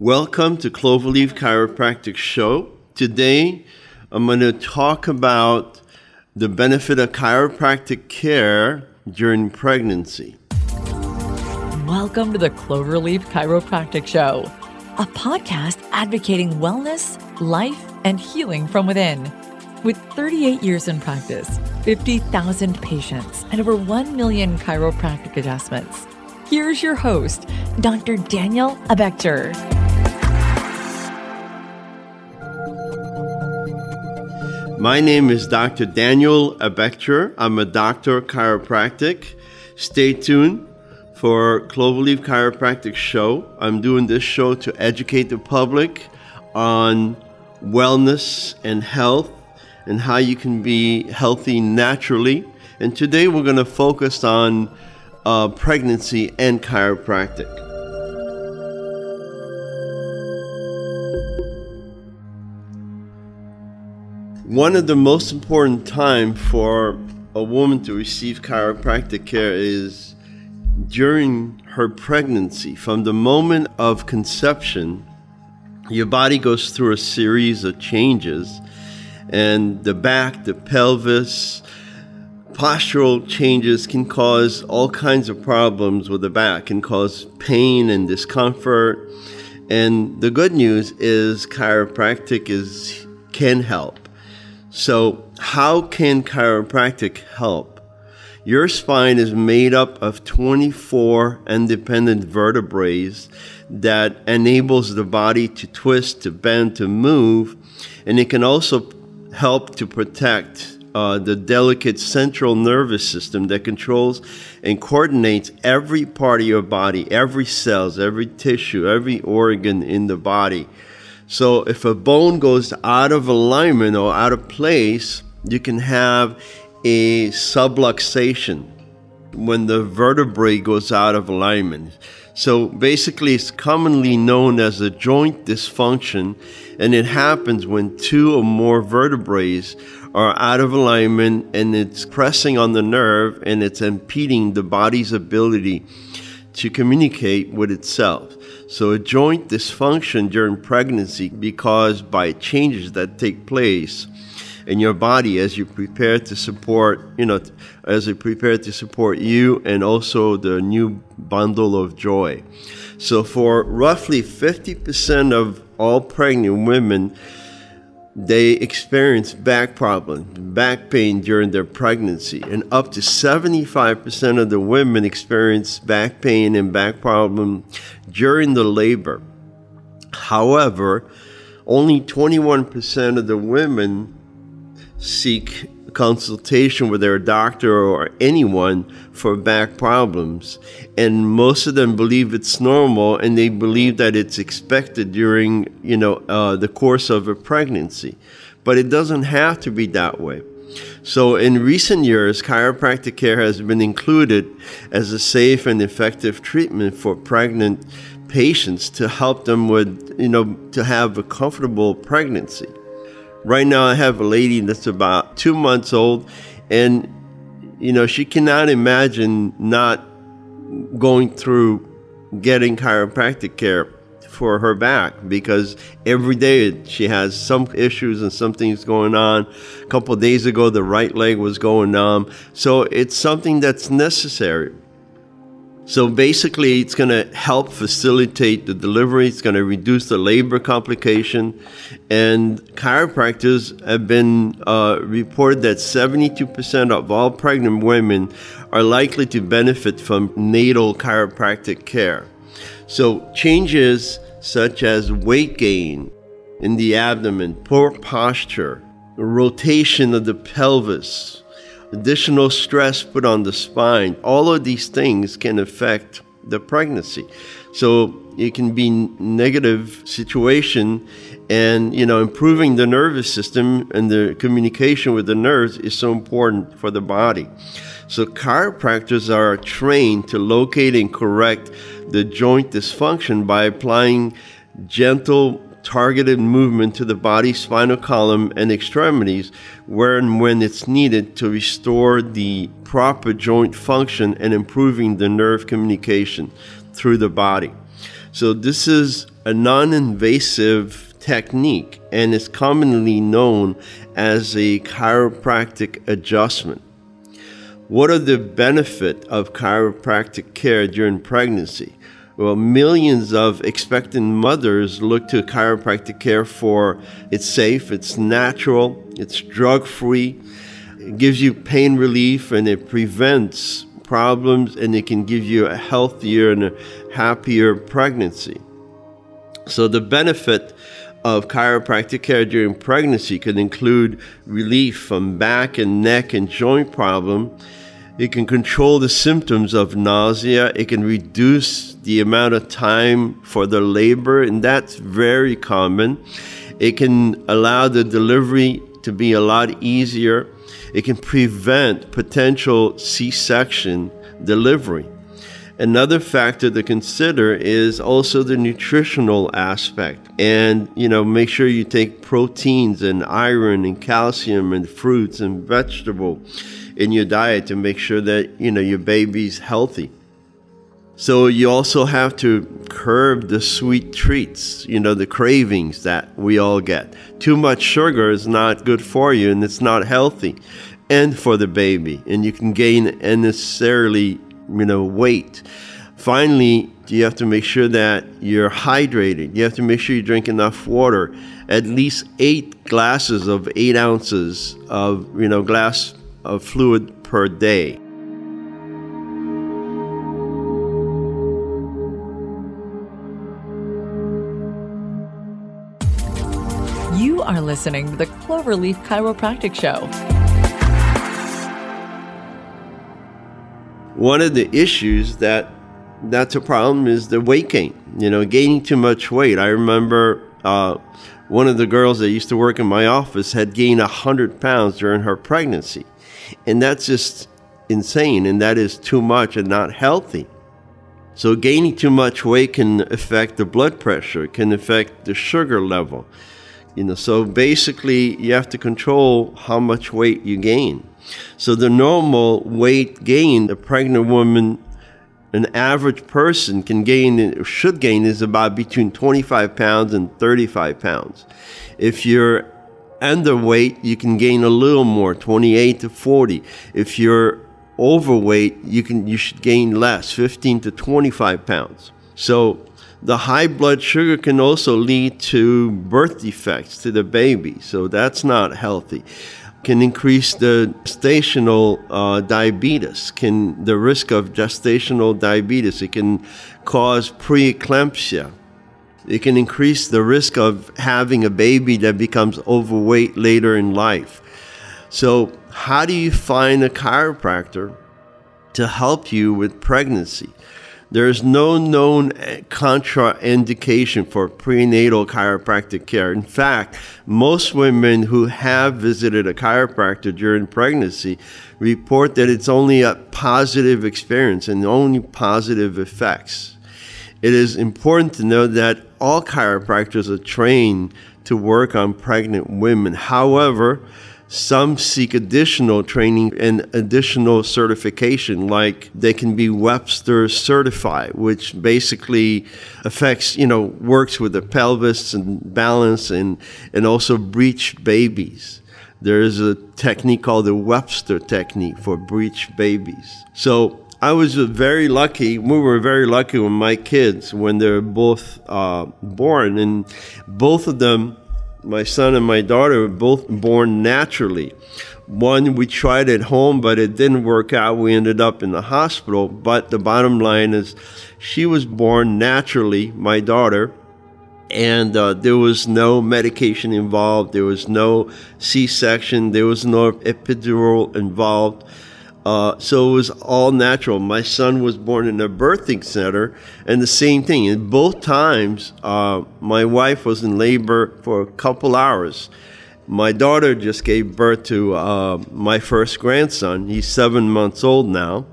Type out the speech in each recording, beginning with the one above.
Welcome to Cloverleaf Chiropractic Show. Today, I'm going to talk about the benefit of chiropractic care during pregnancy. Welcome to the Cloverleaf Chiropractic Show, a podcast advocating wellness, life, and healing from within. With 38 years in practice, 50,000 patients, and over 1 million chiropractic adjustments, here's your host, Dr. Daniel Abechter. My name is Dr. Daniel Abechter. I'm a doctor chiropractic. Stay tuned for Cloverleaf Chiropractic Show. I'm doing this show to educate the public on wellness and health and how you can be healthy naturally. And today we're going to focus on uh, pregnancy and chiropractic. One of the most important time for a woman to receive chiropractic care is during her pregnancy. From the moment of conception, your body goes through a series of changes and the back, the pelvis, postural changes can cause all kinds of problems with the back, can cause pain and discomfort. And the good news is chiropractic is can help. So, how can chiropractic help? Your spine is made up of 24 independent vertebrae that enables the body to twist, to bend, to move, and it can also help to protect uh, the delicate central nervous system that controls and coordinates every part of your body, every cells, every tissue, every organ in the body. So if a bone goes out of alignment or out of place, you can have a subluxation when the vertebrae goes out of alignment. So basically, it's commonly known as a joint dysfunction, and it happens when two or more vertebrae are out of alignment and it's pressing on the nerve and it's impeding the body's ability to communicate with itself. So, a joint dysfunction during pregnancy because by changes that take place in your body as you prepare to support, you know, as you prepare to support you and also the new bundle of joy. So, for roughly 50% of all pregnant women, they experience back problems, back pain during their pregnancy, and up to 75% of the women experience back pain and back problem during the labor. However, only 21% of the women seek consultation with their doctor or anyone for back problems. And most of them believe it's normal and they believe that it's expected during, you know, uh, the course of a pregnancy. But it doesn't have to be that way. So, in recent years, chiropractic care has been included as a safe and effective treatment for pregnant patients to help them with, you know, to have a comfortable pregnancy. Right now, I have a lady that's about two months old, and you know she cannot imagine not going through getting chiropractic care for her back because every day she has some issues and something's going on. A couple days ago, the right leg was going numb, so it's something that's necessary. So basically, it's going to help facilitate the delivery. It's going to reduce the labor complication. And chiropractors have been uh, reported that 72% of all pregnant women are likely to benefit from natal chiropractic care. So changes such as weight gain in the abdomen, poor posture, rotation of the pelvis, additional stress put on the spine, all of these things can affect the pregnancy. So it can be negative situation and you know improving the nervous system and the communication with the nerves is so important for the body. So chiropractors are trained to locate and correct the joint dysfunction by applying gentle targeted movement to the body's spinal column, and extremities where and when it's needed to restore the proper joint function and improving the nerve communication through the body. So, this is a non invasive technique and is commonly known as a chiropractic adjustment. What are the benefit of chiropractic care during pregnancy? Well, millions of expectant mothers look to chiropractic care for it's safe, it's natural, it's drug free, it gives you pain relief, and it prevents problems, and it can give you a healthier and a happier pregnancy. So, the benefit of chiropractic care during pregnancy can include relief from back and neck and joint problem it can control the symptoms of nausea. It can reduce the amount of time for the labor, and that's very common. It can allow the delivery to be a lot easier. It can prevent potential C section delivery. Another factor to consider is also the nutritional aspect. And, you know, make sure you take proteins and iron and calcium and fruits and vegetable in your diet to make sure that you know your baby's healthy. So you also have to curb the sweet treats, you know, the cravings that we all get. Too much sugar is not good for you and it's not healthy and for the baby and you can gain unnecessarily, you know, weight. Finally, you have to make sure that you're hydrated. You have to make sure you drink enough water, at least eight glasses of eight ounces of, you know, glass of fluid per day. You are listening to the Cloverleaf Chiropractic Show. One of the issues that that's a problem is the weight gain. You know, gaining too much weight. I remember uh, one of the girls that used to work in my office had gained 100 pounds during her pregnancy. And that's just insane, and that is too much and not healthy. So, gaining too much weight can affect the blood pressure, can affect the sugar level. You know, so basically, you have to control how much weight you gain. So, the normal weight gain, a pregnant woman, an average person can gain, should gain, is about between 25 pounds and 35 pounds. If you're underweight, you can gain a little more, 28 to 40. If you're overweight, you can you should gain less, 15 to 25 pounds. So the high blood sugar can also lead to birth defects to the baby, so that's not healthy. Can increase the gestational uh, diabetes, can the risk of gestational diabetes. It can cause preeclampsia, it can increase the risk of having a baby that becomes overweight later in life. So, how do you find a chiropractor to help you with pregnancy? There is no known eh, contraindication for prenatal chiropractic care. In fact, most women who have visited a chiropractor during pregnancy report that it's only a positive experience and only positive effects. It is important to know that all chiropractors are trained to work on pregnant women. However, some seek additional training and additional certification, like they can be Webster certified, which basically affects, you know, works with the pelvis and balance and, and also breech babies. There is a technique called the Webster technique for breech babies. So I was very lucky. We were very lucky with my kids when they were both uh, born, and both of them, my son and my daughter, were both born naturally. One we tried at home, but it didn't work out. We ended up in the hospital. But the bottom line is, she was born naturally, my daughter, and uh, there was no medication involved. There was no C-section. There was no epidural involved uh, so it was all natural. My son was born in a birthing center, and the same thing. In both times, uh, my wife was in labor for a couple hours. My daughter just gave birth to uh, my first grandson. He's seven months old now.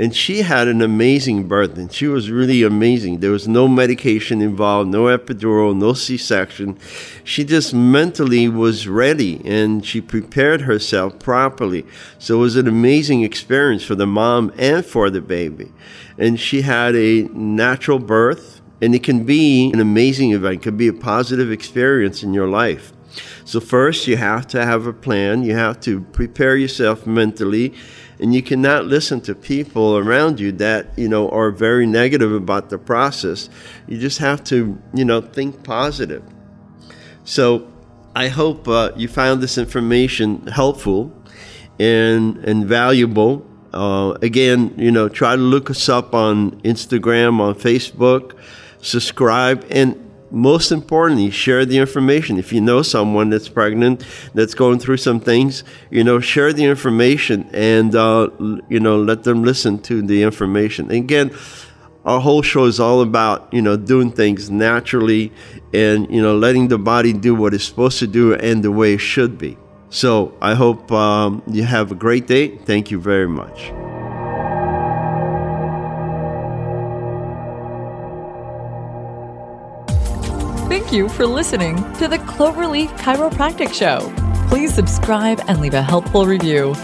And she had an amazing birth, and she was really amazing. There was no medication involved, no epidural, no C section. She just mentally was ready and she prepared herself properly. So it was an amazing experience for the mom and for the baby. And she had a natural birth And it can be an amazing event, it can be a positive experience in your life. So, first, you have to have a plan, you have to prepare yourself mentally, and you cannot listen to people around you that, you know, are very negative about the process. You just have to, you know, think positive. So, I hope uh, you found this information helpful and, and valuable. Uh, again, you know, try to look us up on Instagram, on Facebook, subscribe, and most importantly, share the information. If you know someone that's pregnant, that's going through some things, you know, share the information and, uh, you know, let them listen to the information. again, our whole show is all about, you know, doing things naturally and, you know, letting the body do what it's supposed to do and the way it should be. So I hope um, you have a great day. Thank you very much. Thank you for listening to the Cloverleaf Chiropractic Show. Please subscribe and leave a helpful review.